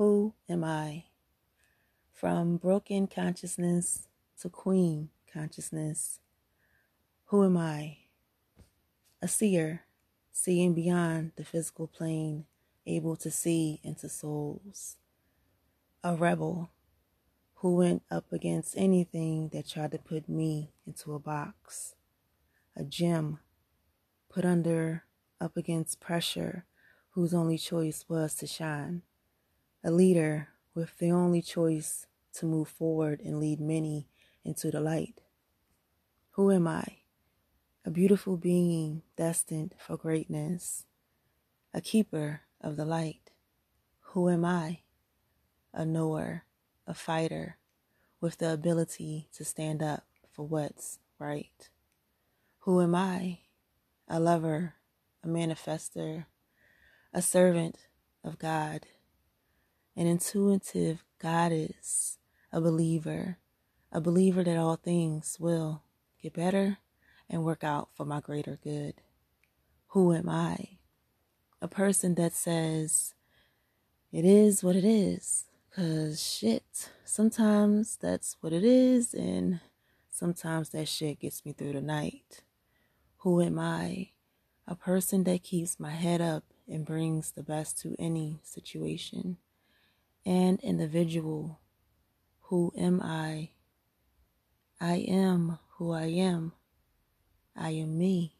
Who am I? From broken consciousness to queen consciousness. Who am I? A seer, seeing beyond the physical plane, able to see into souls. A rebel who went up against anything that tried to put me into a box. A gem put under, up against pressure, whose only choice was to shine a leader with the only choice to move forward and lead many into the light. Who am I? A beautiful being destined for greatness, a keeper of the light. Who am I? A knower, a fighter with the ability to stand up for what's right. Who am I? A lover, a manifester, a servant of God an intuitive goddess, a believer, a believer that all things will get better and work out for my greater good. Who am I? A person that says, it is what it is. Cause shit, sometimes that's what it is, and sometimes that shit gets me through the night. Who am I? A person that keeps my head up and brings the best to any situation and individual. Who am I? I am who I am. I am me.